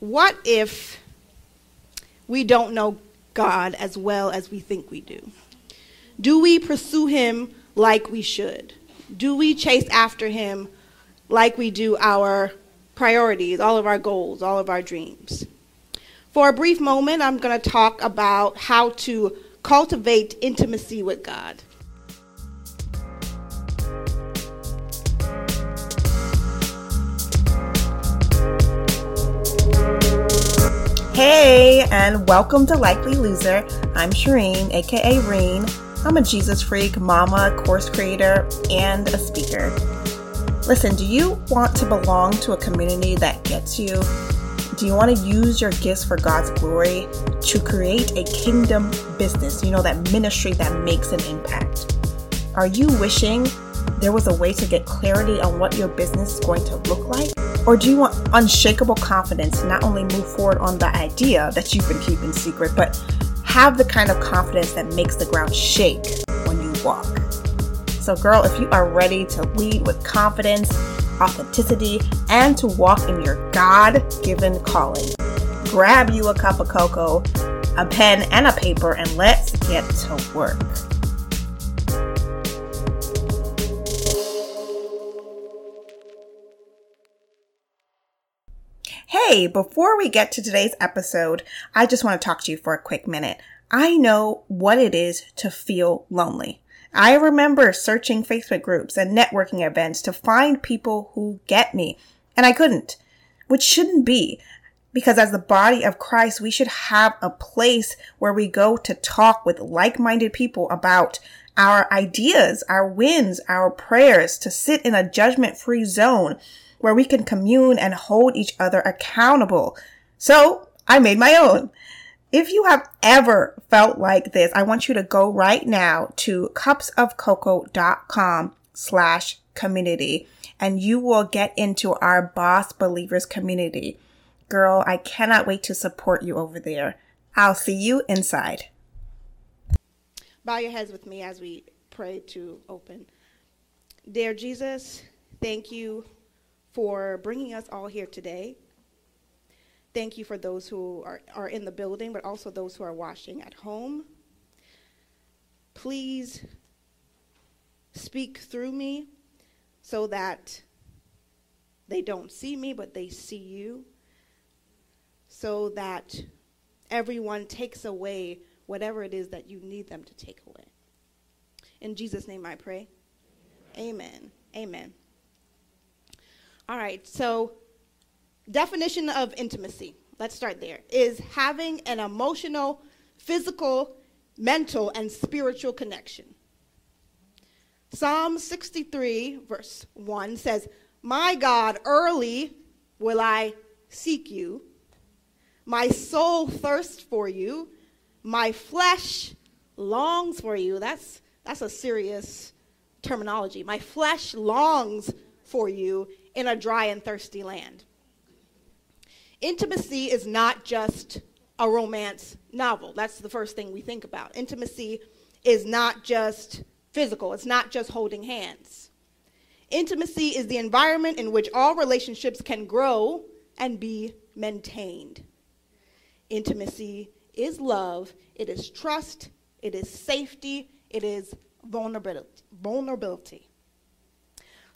What if we don't know God as well as we think we do? Do we pursue Him like we should? Do we chase after Him like we do our priorities, all of our goals, all of our dreams? For a brief moment, I'm going to talk about how to cultivate intimacy with God. Hey, and welcome to Likely Loser. I'm Shireen, aka Reen. I'm a Jesus freak, mama, course creator, and a speaker. Listen, do you want to belong to a community that gets you? Do you want to use your gifts for God's glory to create a kingdom business? You know, that ministry that makes an impact. Are you wishing there was a way to get clarity on what your business is going to look like? Or do you want unshakable confidence to not only move forward on the idea that you've been keeping secret, but have the kind of confidence that makes the ground shake when you walk? So, girl, if you are ready to lead with confidence, authenticity, and to walk in your God given calling, grab you a cup of cocoa, a pen, and a paper, and let's get to work. Hey, before we get to today's episode, I just want to talk to you for a quick minute. I know what it is to feel lonely. I remember searching Facebook groups and networking events to find people who get me, and I couldn't, which shouldn't be. Because as the body of Christ, we should have a place where we go to talk with like-minded people about our ideas, our wins, our prayers, to sit in a judgment-free zone where we can commune and hold each other accountable. So I made my own. If you have ever felt like this, I want you to go right now to cupsofcoco.com slash community and you will get into our boss believers community. Girl, I cannot wait to support you over there. I'll see you inside. Bow your heads with me as we pray to open. Dear Jesus, thank you for bringing us all here today. Thank you for those who are, are in the building, but also those who are watching at home. Please speak through me so that they don't see me, but they see you, so that everyone takes away whatever it is that you need them to take away. In Jesus' name I pray. Amen. Amen. All right, so definition of intimacy, let's start there, is having an emotional, physical, mental, and spiritual connection. Psalm 63, verse 1 says, My God, early will I seek you. My soul thirsts for you. My flesh longs for you. That's, that's a serious terminology. My flesh longs for you in a dry and thirsty land. Intimacy is not just a romance novel. That's the first thing we think about. Intimacy is not just physical, it's not just holding hands. Intimacy is the environment in which all relationships can grow and be maintained. Intimacy is love, it is trust, it is safety, it is vulnerability. vulnerability.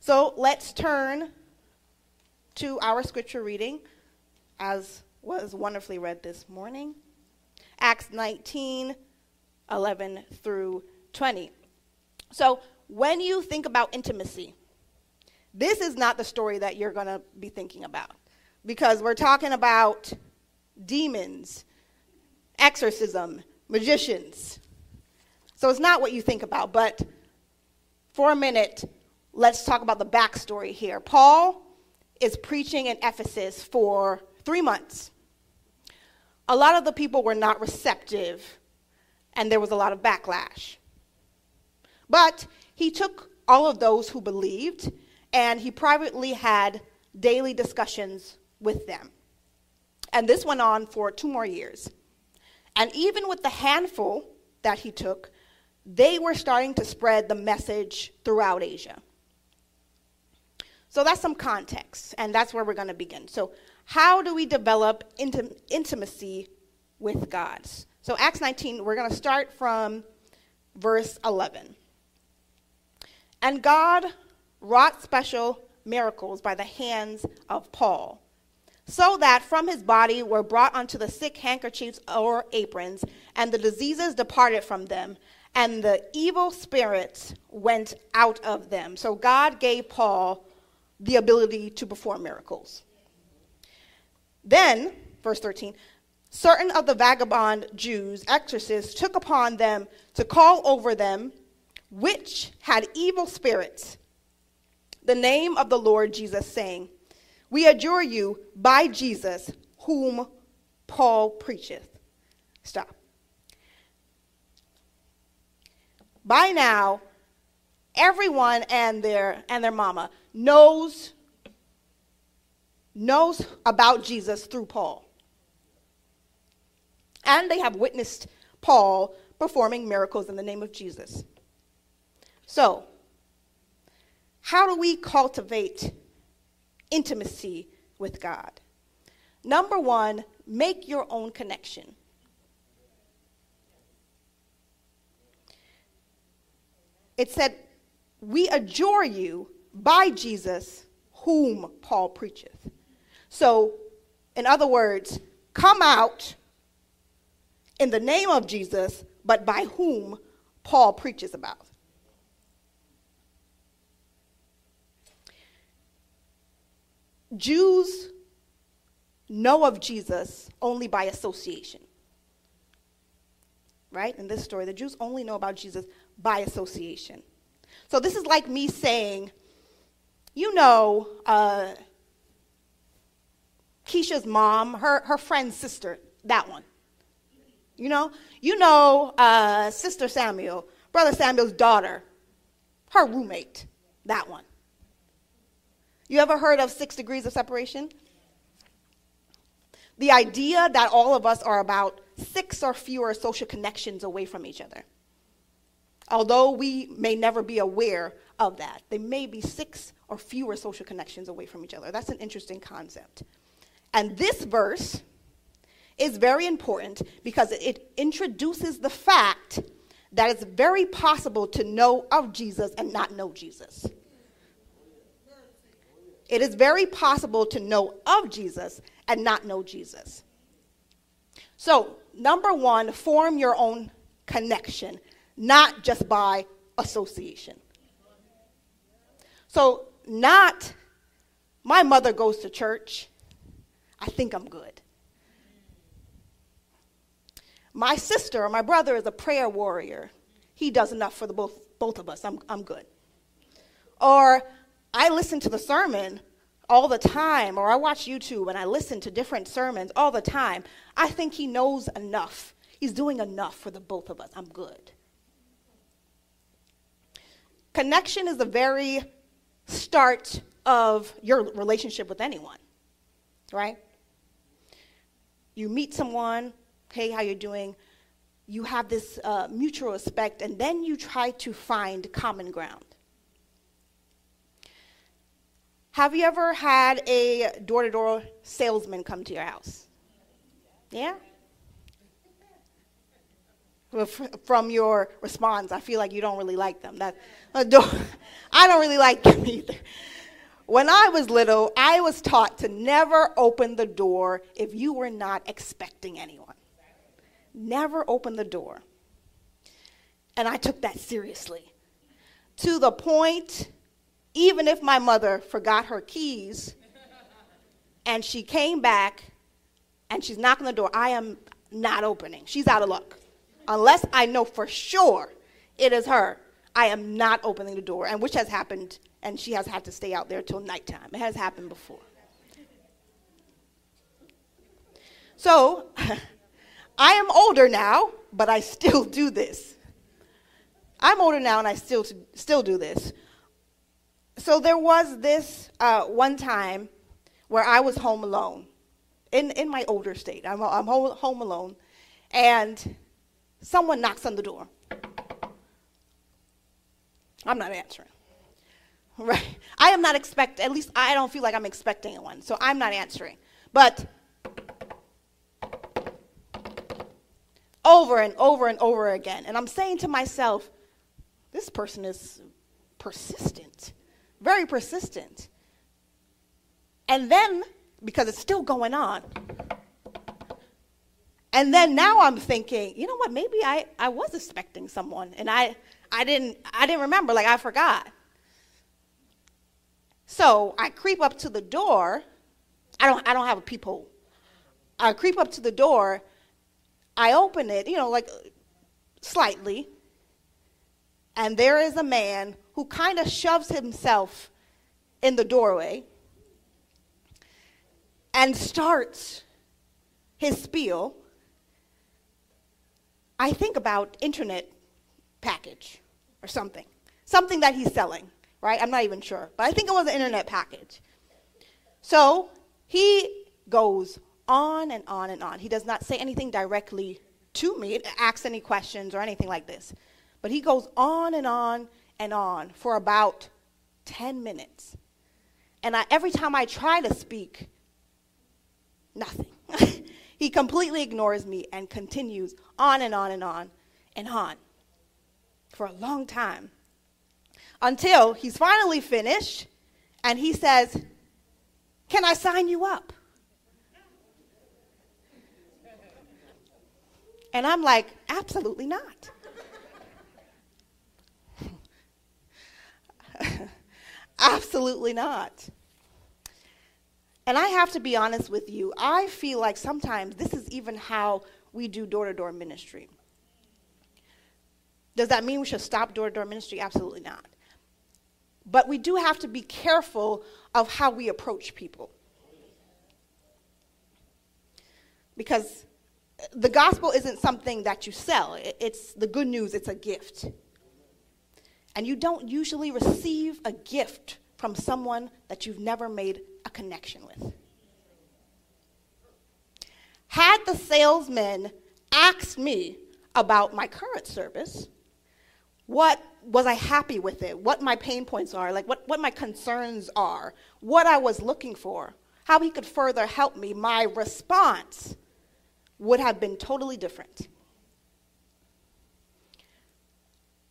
So let's turn to our scripture reading, as was wonderfully read this morning Acts 19 11 through 20. So, when you think about intimacy, this is not the story that you're going to be thinking about because we're talking about demons, exorcism, magicians. So, it's not what you think about, but for a minute, let's talk about the backstory here. Paul is preaching in Ephesus for three months. A lot of the people were not receptive, and there was a lot of backlash. But he took all of those who believed, and he privately had daily discussions with them. And this went on for two more years. And even with the handful that he took, they were starting to spread the message throughout Asia. So that's some context, and that's where we're going to begin. So how do we develop intim- intimacy with God? So, Acts 19, we're going to start from verse 11. And God wrought special miracles by the hands of Paul, so that from his body were brought unto the sick handkerchiefs or aprons, and the diseases departed from them, and the evil spirits went out of them. So God gave Paul the ability to perform miracles. Then, verse 13, certain of the vagabond Jews, exorcists, took upon them to call over them, which had evil spirits, the name of the Lord Jesus, saying, We adjure you by Jesus, whom Paul preacheth. Stop. By now, everyone and their and their mama knows knows about Jesus through Paul. And they have witnessed Paul performing miracles in the name of Jesus. So, how do we cultivate intimacy with God? Number one, make your own connection. It said, We adjure you by Jesus, whom Paul preacheth. So, in other words, come out in the name of Jesus, but by whom Paul preaches about. Jews know of Jesus only by association. Right? In this story, the Jews only know about Jesus by association. So this is like me saying, you know, uh, Keisha's mom, her, her friend's sister, that one. You know, you know, uh, Sister Samuel, Brother Samuel's daughter, her roommate, that one. You ever heard of six degrees of separation? The idea that all of us are about six or fewer social connections away from each other. Although we may never be aware of that, they may be six or fewer social connections away from each other. That's an interesting concept. And this verse is very important because it introduces the fact that it's very possible to know of Jesus and not know Jesus. It is very possible to know of Jesus and not know Jesus. So, number one, form your own connection, not just by association. So, not my mother goes to church, I think I'm good. My sister or my brother is a prayer warrior. He does enough for the both, both of us. I'm, I'm good. Or I listen to the sermon all the time, or I watch YouTube and I listen to different sermons all the time. I think he knows enough. He's doing enough for the both of us. I'm good. Connection is a very start of your relationship with anyone, right? You meet someone, hey, how you doing? You have this uh, mutual respect, and then you try to find common ground. Have you ever had a door to door salesman come to your house? Yeah? From your response, I feel like you don't really like them. That, uh, I don't really like them either. When I was little, I was taught to never open the door if you were not expecting anyone. Never open the door. And I took that seriously. To the point even if my mother forgot her keys and she came back and she's knocking the door, I am not opening. She's out of luck. Unless I know for sure it is her, I am not opening the door, and which has happened, and she has had to stay out there till nighttime. It has happened before. So, I am older now, but I still do this. I'm older now, and I still still do this so there was this uh, one time where I was home alone in, in my older state. I'm, I'm home, home alone, and someone knocks on the door. I'm not answering. Right? I am not expect. At least I don't feel like I'm expecting one, so I'm not answering. But over and over and over again. And I'm saying to myself, this person is persistent, very persistent. And then, because it's still going on, and then now I'm thinking, you know what, maybe I, I was expecting someone and I, I didn't I didn't remember, like I forgot. So I creep up to the door. I don't I don't have a peephole. I creep up to the door I open it, you know, like slightly, and there is a man who kind of shoves himself in the doorway and starts his spiel. I think about internet package or something, something that he's selling, right? I'm not even sure, but I think it was an internet package. So he goes on and on and on. He does not say anything directly to me, asks any questions or anything like this. But he goes on and on and on for about 10 minutes. And I, every time I try to speak, nothing. he completely ignores me and continues on and on and on and on for a long time until he's finally finished and he says, Can I sign you up? And I'm like, absolutely not. absolutely not. And I have to be honest with you, I feel like sometimes this is even how we do door to door ministry. Does that mean we should stop door to door ministry? Absolutely not. But we do have to be careful of how we approach people. Because the gospel isn't something that you sell, it's the good news, it's a gift. And you don't usually receive a gift from someone that you've never made a connection with. Had the salesman asked me about my current service, what was I happy with it? What my pain points are, like what, what my concerns are, what I was looking for, how he could further help me, my response would have been totally different.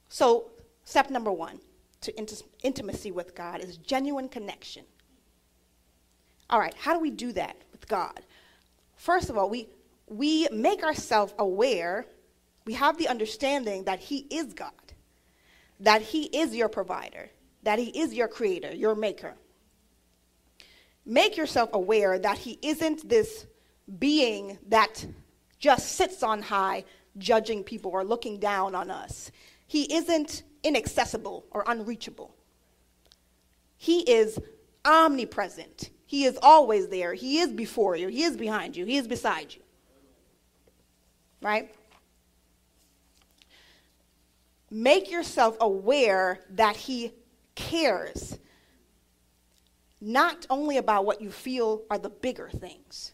So, step number one to int- intimacy with God is genuine connection. All right, how do we do that with God? First of all, we, we make ourselves aware, we have the understanding that He is God, that He is your provider, that He is your creator, your maker. Make yourself aware that He isn't this being that just sits on high, judging people or looking down on us. He isn't inaccessible or unreachable. He is omnipresent. He is always there. He is before you. He is behind you. He is beside you. Right? Make yourself aware that He cares not only about what you feel are the bigger things.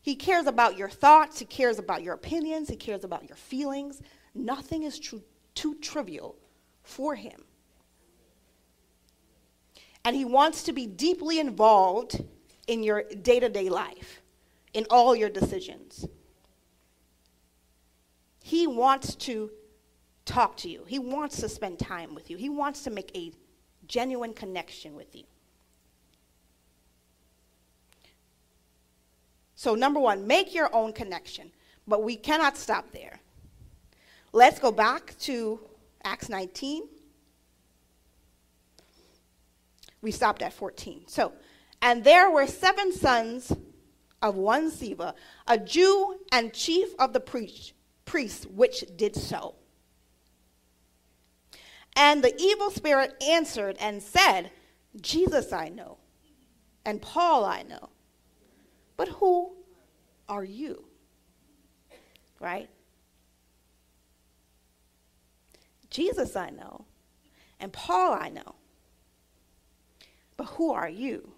He cares about your thoughts, he cares about your opinions, he cares about your feelings. Nothing is too, too trivial for him. And he wants to be deeply involved in your day to day life, in all your decisions. He wants to talk to you, he wants to spend time with you, he wants to make a genuine connection with you. So, number one, make your own connection. But we cannot stop there. Let's go back to Acts 19. We stopped at 14. So, and there were seven sons of one Sceva, a Jew and chief of the priest, priests, which did so. And the evil spirit answered and said, Jesus I know, and Paul I know but who are you? Right? Jesus I know, and Paul I know. But who are you?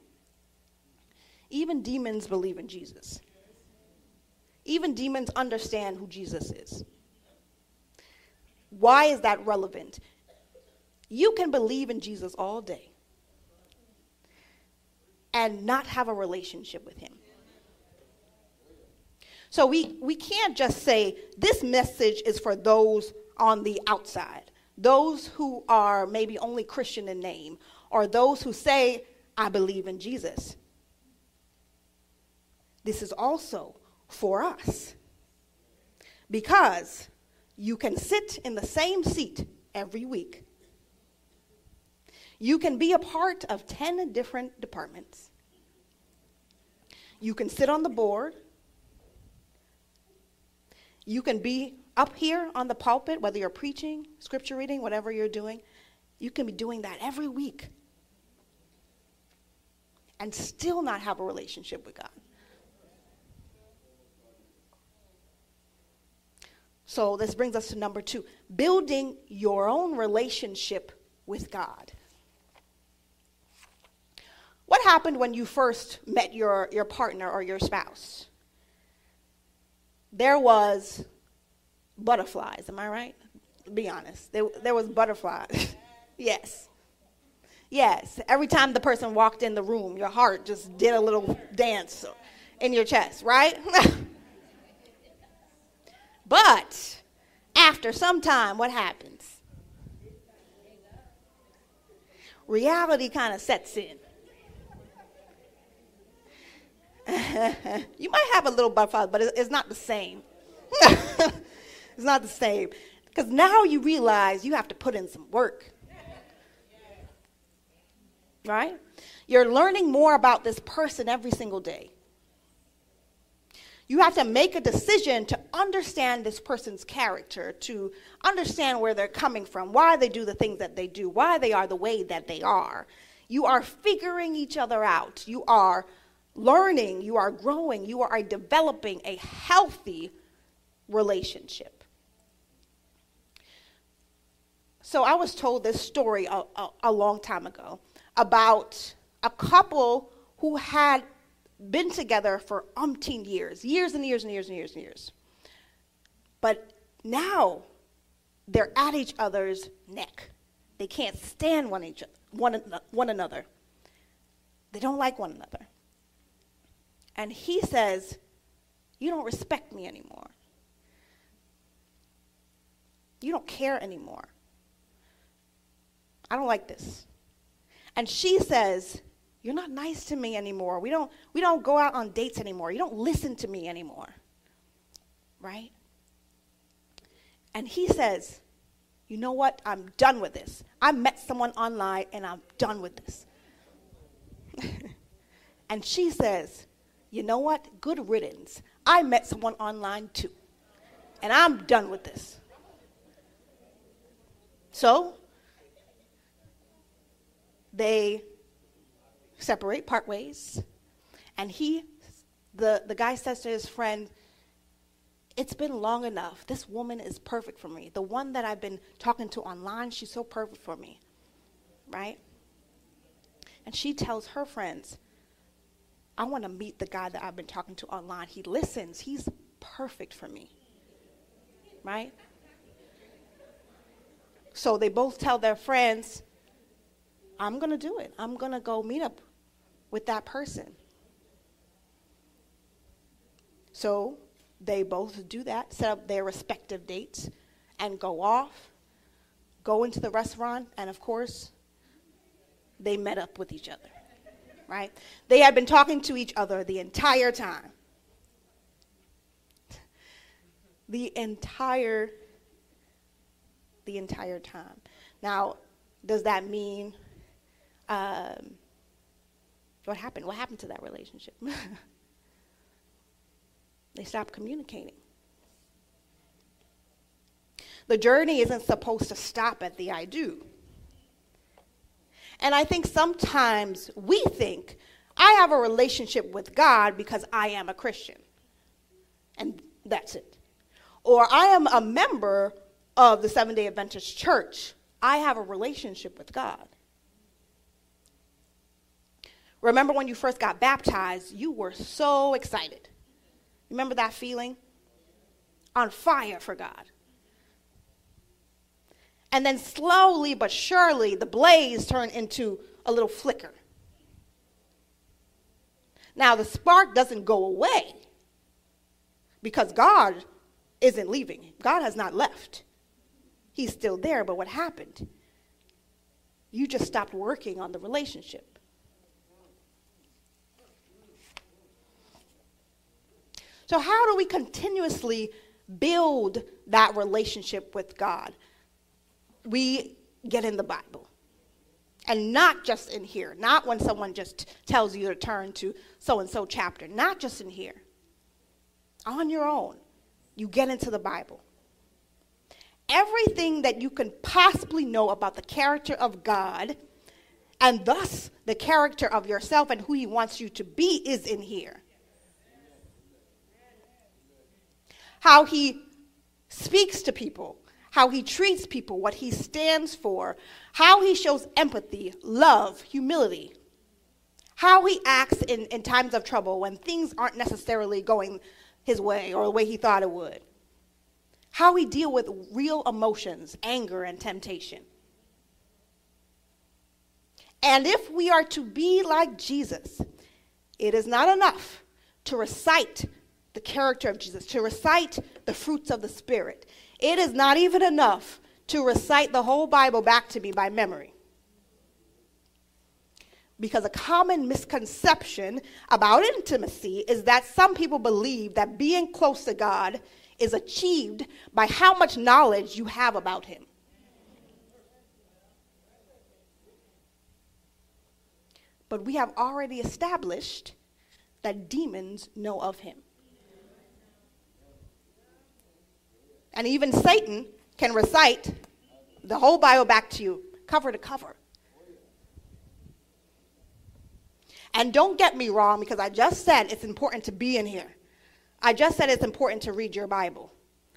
Even demons believe in Jesus. Even demons understand who Jesus is. Why is that relevant? You can believe in Jesus all day and not have a relationship with him. So we, we can't just say this message is for those on the outside, those who are maybe only Christian in name, or those who say, I believe in Jesus. This is also for us. Because you can sit in the same seat every week. You can be a part of 10 different departments. You can sit on the board. You can be up here on the pulpit, whether you're preaching, scripture reading, whatever you're doing. You can be doing that every week and still not have a relationship with God. So this brings us to number two building your own relationship with God. What happened when you first met your, your partner or your spouse? There was butterflies, am I right? Be honest. There, there was butterflies. yes. Yes. Every time the person walked in the room, your heart just did a little dance in your chest, right? But after some time, what happens? Reality kind of sets in. you might have a little butterfly, but it's not the same. It's not the same. Because now you realize you have to put in some work. Right? You're learning more about this person every single day. You have to make a decision to understand this person's character, to understand where they're coming from, why they do the things that they do, why they are the way that they are. You are figuring each other out. You are learning, you are growing, you are developing a healthy relationship. So I was told this story a, a, a long time ago about a couple who had been together for umpteen years, years and years and years and years and years. But now they're at each other's neck. They can't stand one, each, one, one another. They don't like one another. And he says, You don't respect me anymore. You don't care anymore. I don't like this. And she says, you're not nice to me anymore. We don't, we don't go out on dates anymore. You don't listen to me anymore. Right? And he says, You know what? I'm done with this. I met someone online and I'm done with this. and she says, You know what? Good riddance. I met someone online too. And I'm done with this. So, they separate, part ways. And he, the, the guy says to his friend, It's been long enough. This woman is perfect for me. The one that I've been talking to online, she's so perfect for me. Right? And she tells her friends, I want to meet the guy that I've been talking to online. He listens, he's perfect for me. Right? So they both tell their friends, I'm going to do it. I'm going to go meet up with that person. So they both do that, set up their respective dates, and go off, go into the restaurant, and of course, they met up with each other. Right? They had been talking to each other the entire time. The entire the entire time. Now, does that mean um, what happened? What happened to that relationship? they stopped communicating. The journey isn't supposed to stop at the I do. And I think sometimes we think, I have a relationship with God because I am a Christian. And that's it. Or I am a member of the Seventh day Adventist Church. I have a relationship with God. Remember when you first got baptized, you were so excited. Remember that feeling? On fire for God. And then slowly but surely, the blaze turned into a little flicker. Now, the spark doesn't go away, because God isn't leaving. God has not left. He's still there, but what happened? You just stopped working on the relationship. So, how do we continuously build that relationship with God? We get in the Bible. And not just in here, not when someone just tells you to turn to so and so chapter, not just in here. On your own, you get into the Bible. Everything that you can possibly know about the character of God and thus the character of yourself and who He wants you to be is in here. How he speaks to people, how he treats people, what he stands for, how he shows empathy, love, humility, how he acts in, in times of trouble when things aren't necessarily going his way or the way he thought it would, how he deal with real emotions, anger, and temptation. And if we are to be like Jesus, it is not enough to recite the character of Jesus, to recite the fruits of the Spirit. It is not even enough to recite the whole Bible back to me by memory. Because a common misconception about intimacy is that some people believe that being close to God is achieved by how much knowledge you have about Him. But we have already established that demons know of Him. And even Satan can recite the whole Bible back to you, cover to cover. And don't get me wrong, because I just said it's important to be in here. I just said it's important to read your Bible,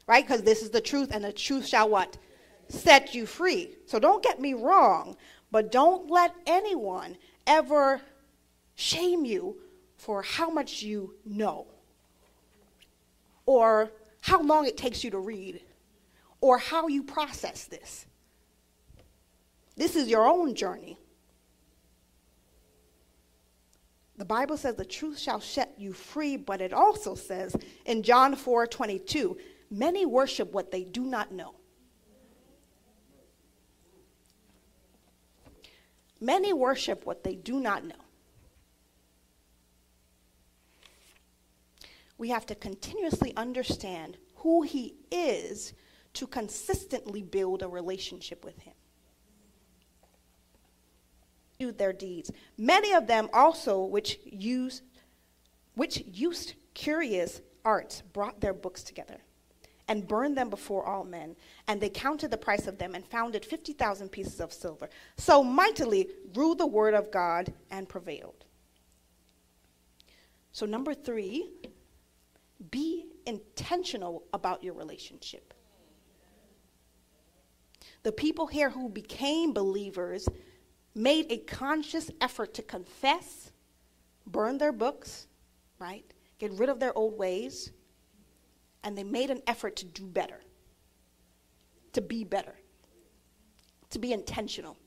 right? Because this is the truth, and the truth shall what? Set you free. So don't get me wrong, but don't let anyone ever shame you for how much you know or how long it takes you to read or how you process this. This is your own journey. The Bible says the truth shall set you free, but it also says in John 4 22, many worship what they do not know. Many worship what they do not know. We have to continuously understand who He is to consistently build a relationship with Him. Do their deeds. Many of them also, which used, which used curious arts, brought their books together and burned them before all men. And they counted the price of them and founded 50,000 pieces of silver. So mightily grew the word of God and prevailed. So, number three, be intentional about your relationship. The people here who became believers made a conscious effort to confess, burn their books, right? Get rid of their old ways, and they made an effort to do better, to be better, to be intentional.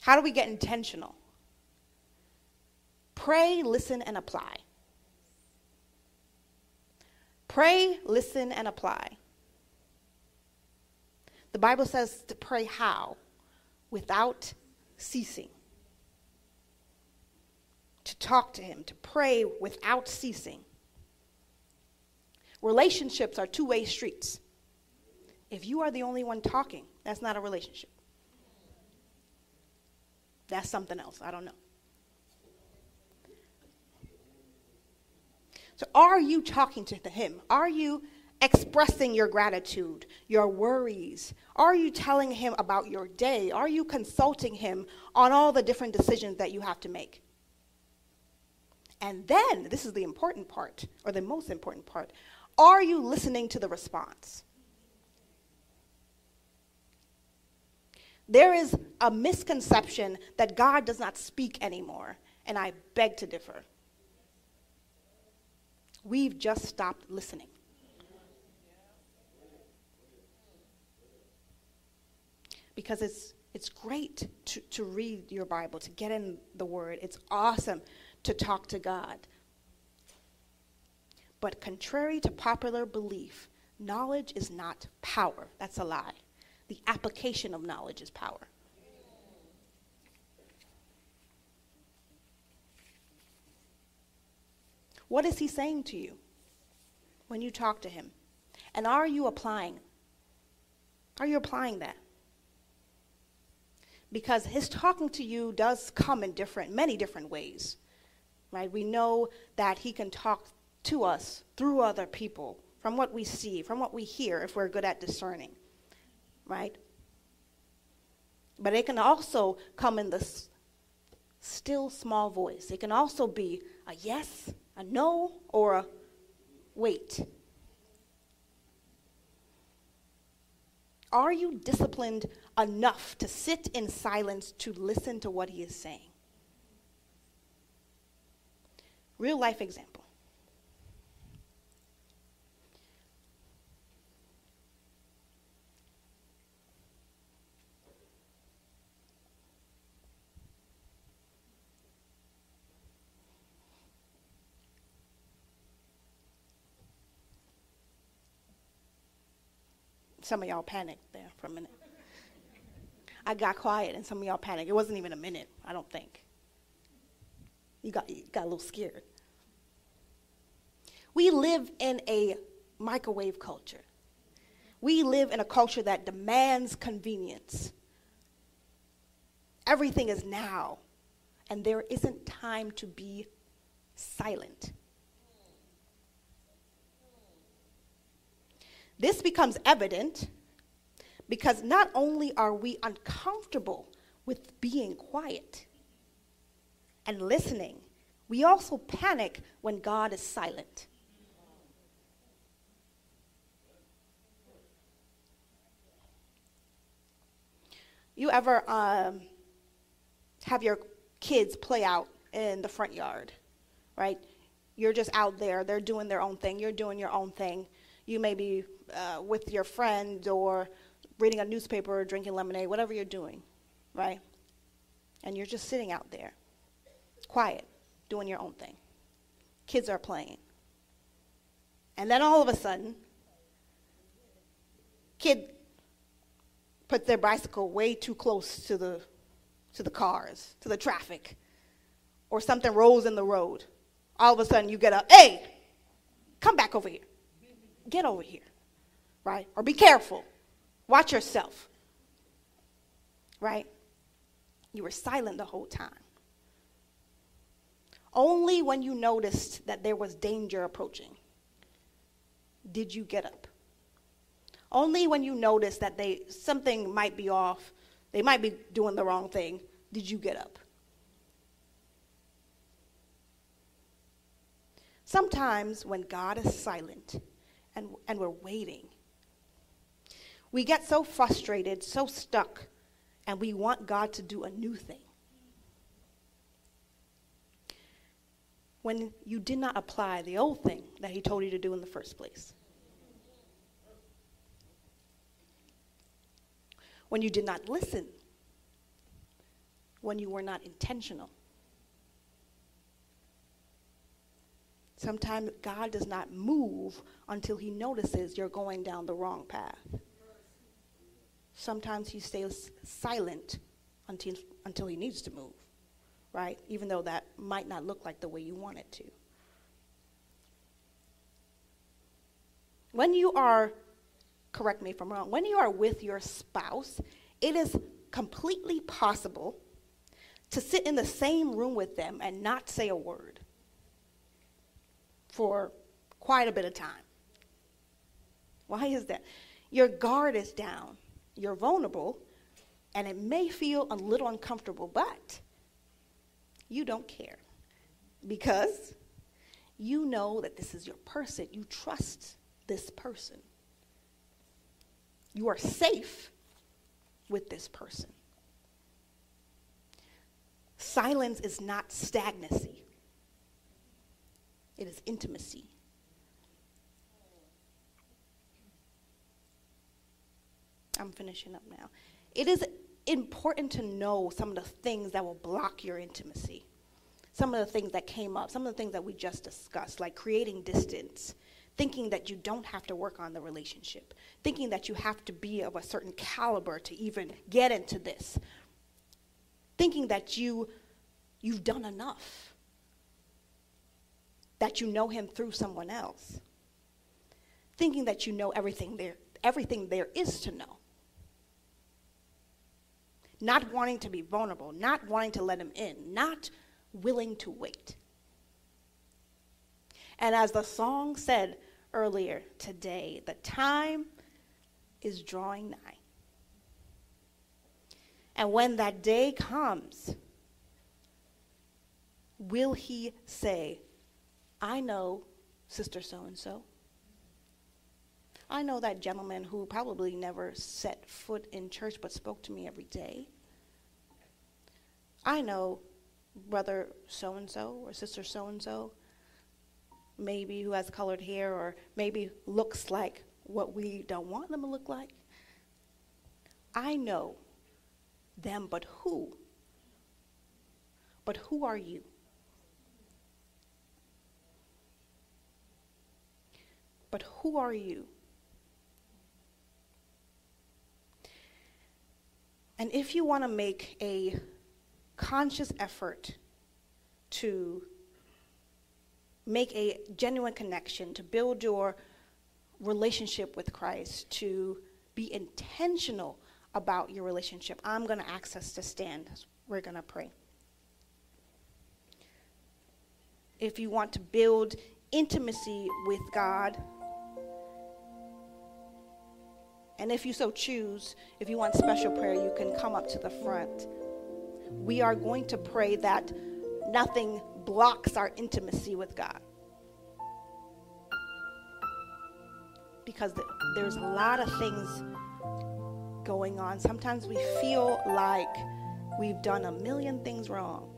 How do we get intentional? Pray, listen, and apply. Pray, listen, and apply. The Bible says to pray how? Without ceasing. To talk to Him, to pray without ceasing. Relationships are two way streets. If you are the only one talking, that's not a relationship. That's something else. I don't know. So, are you talking to him? Are you expressing your gratitude, your worries? Are you telling him about your day? Are you consulting him on all the different decisions that you have to make? And then, this is the important part, or the most important part are you listening to the response? There is a misconception that God does not speak anymore, and I beg to differ. We've just stopped listening. Because it's, it's great to, to read your Bible, to get in the Word. It's awesome to talk to God. But contrary to popular belief, knowledge is not power. That's a lie. The application of knowledge is power. What is he saying to you when you talk to him? And are you applying? Are you applying that? Because his talking to you does come in different, many different ways. Right? We know that he can talk to us through other people, from what we see, from what we hear, if we're good at discerning. Right? But it can also come in the still small voice. It can also be a yes a no or a wait? Are you disciplined enough to sit in silence to listen to what he is saying? Real life example. Some of y'all panicked there for a minute. I got quiet and some of y'all panicked. It wasn't even a minute, I don't think. You got, you got a little scared. We live in a microwave culture. We live in a culture that demands convenience. Everything is now, and there isn't time to be silent. This becomes evident because not only are we uncomfortable with being quiet and listening, we also panic when God is silent. You ever um, have your kids play out in the front yard, right? You're just out there, they're doing their own thing, you're doing your own thing. You may be uh, with your friend or reading a newspaper or drinking lemonade, whatever you're doing, right? And you're just sitting out there, quiet, doing your own thing. Kids are playing. And then all of a sudden, kid puts their bicycle way too close to the to the cars, to the traffic, or something rolls in the road. All of a sudden you get up, hey, come back over here. Get over here right? Or be careful. Watch yourself, right? You were silent the whole time. Only when you noticed that there was danger approaching did you get up. Only when you noticed that they something might be off, they might be doing the wrong thing, did you get up. Sometimes when God is silent and, and we're waiting, we get so frustrated, so stuck, and we want God to do a new thing. When you did not apply the old thing that He told you to do in the first place. When you did not listen. When you were not intentional. Sometimes God does not move until He notices you're going down the wrong path sometimes he stays silent until, until he needs to move, right? Even though that might not look like the way you want it to. When you are, correct me if I'm wrong, when you are with your spouse, it is completely possible to sit in the same room with them and not say a word for quite a bit of time. Why is that? Your guard is down you're vulnerable, and it may feel a little uncomfortable, but you don't care because you know that this is your person. You trust this person. You are safe with this person. Silence is not stagnancy, it is intimacy. I'm finishing up now. It is important to know some of the things that will block your intimacy. some of the things that came up, some of the things that we just discussed, like creating distance, thinking that you don't have to work on the relationship, thinking that you have to be of a certain caliber to even get into this, thinking that you you've done enough, that you know him through someone else, thinking that you know everything there everything there is to know. Not wanting to be vulnerable, not wanting to let him in, not willing to wait. And as the song said earlier today, the time is drawing nigh. And when that day comes, will he say, I know Sister so and so? I know that gentleman who probably never set foot in church but spoke to me every day. I know brother so and so or sister so and so, maybe who has colored hair or maybe looks like what we don't want them to look like. I know them, but who? But who are you? But who are you? And if you want to make a conscious effort to make a genuine connection, to build your relationship with Christ, to be intentional about your relationship, I'm going to ask us to stand. We're going to pray. If you want to build intimacy with God, and if you so choose, if you want special prayer, you can come up to the front. We are going to pray that nothing blocks our intimacy with God. Because there's a lot of things going on. Sometimes we feel like we've done a million things wrong.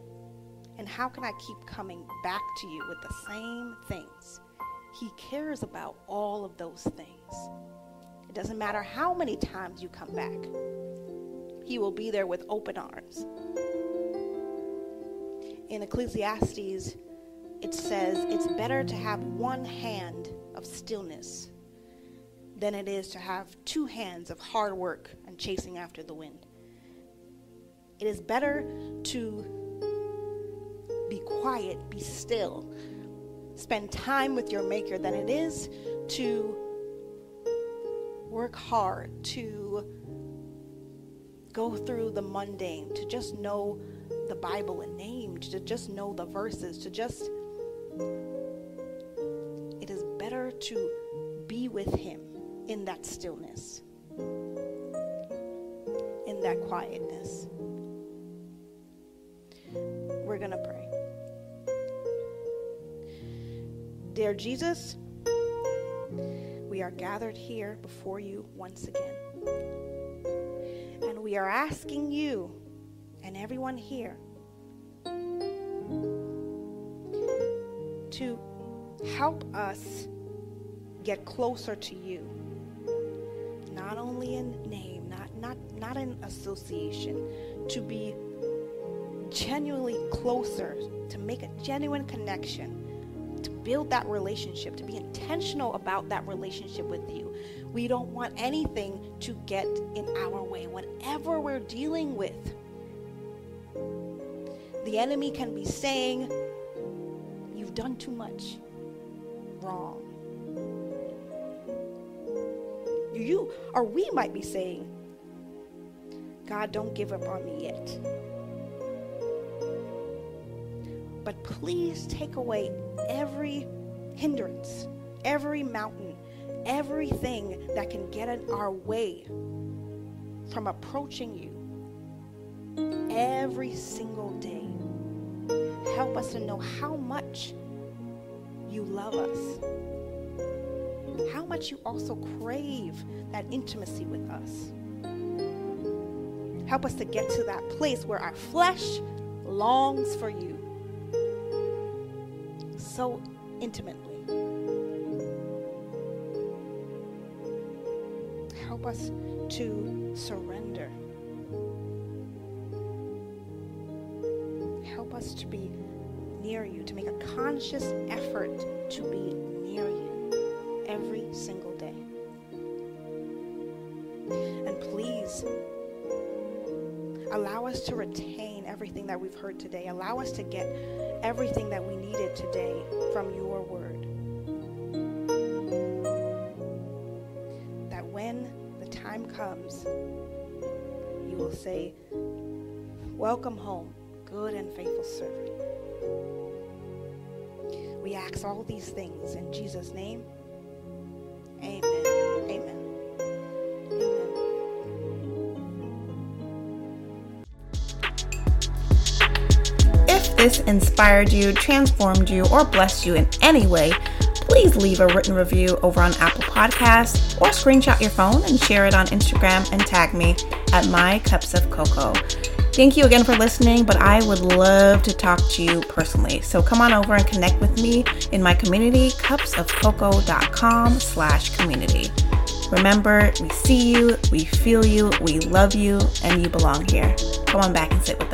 And how can I keep coming back to you with the same things? He cares about all of those things. Doesn't matter how many times you come back, He will be there with open arms. In Ecclesiastes, it says it's better to have one hand of stillness than it is to have two hands of hard work and chasing after the wind. It is better to be quiet, be still, spend time with your Maker than it is to work hard, to go through the mundane, to just know the Bible in name, to just know the verses, to just. It is better to be with Him in that stillness, in that quietness. We're going to pray. Dear Jesus, we are gathered here before you once again. And we are asking you and everyone here to help us get closer to you not only in name, not, not, not in association, to be genuinely closer, to make a genuine connection, build that relationship, to be intentional about that relationship with you. We don't want anything to get in our way, whatever we're dealing with. The enemy can be saying, You've done too much wrong you or we might be saying, God, don't give up on me yet. But please take away every hindrance, every mountain, everything that can get in our way from approaching you every single day. Help us to know how much you love us how much you also crave that intimacy with us. Help us to get to that place where our flesh longs for you so intimately. Help us to surrender. Help us to be near you, to make a conscious effort to be near you every single day. And please allow us to retain everything that we've heard today. Allow us to get everything that we needed today from your word. That when the time comes, you will say, Welcome home, good and faithful servant. We ask all these things in Jesus' name. Amen. This inspired you, transformed you, or blessed you in any way, please leave a written review over on Apple Podcasts or screenshot your phone and share it on Instagram and tag me at My Cups of Coco. Thank you again for listening, but I would love to talk to you personally. So come on over and connect with me in my community, cupsofcoco.com slash community. Remember, we see you, we feel you, we love you, and you belong here. Come on back and sit with.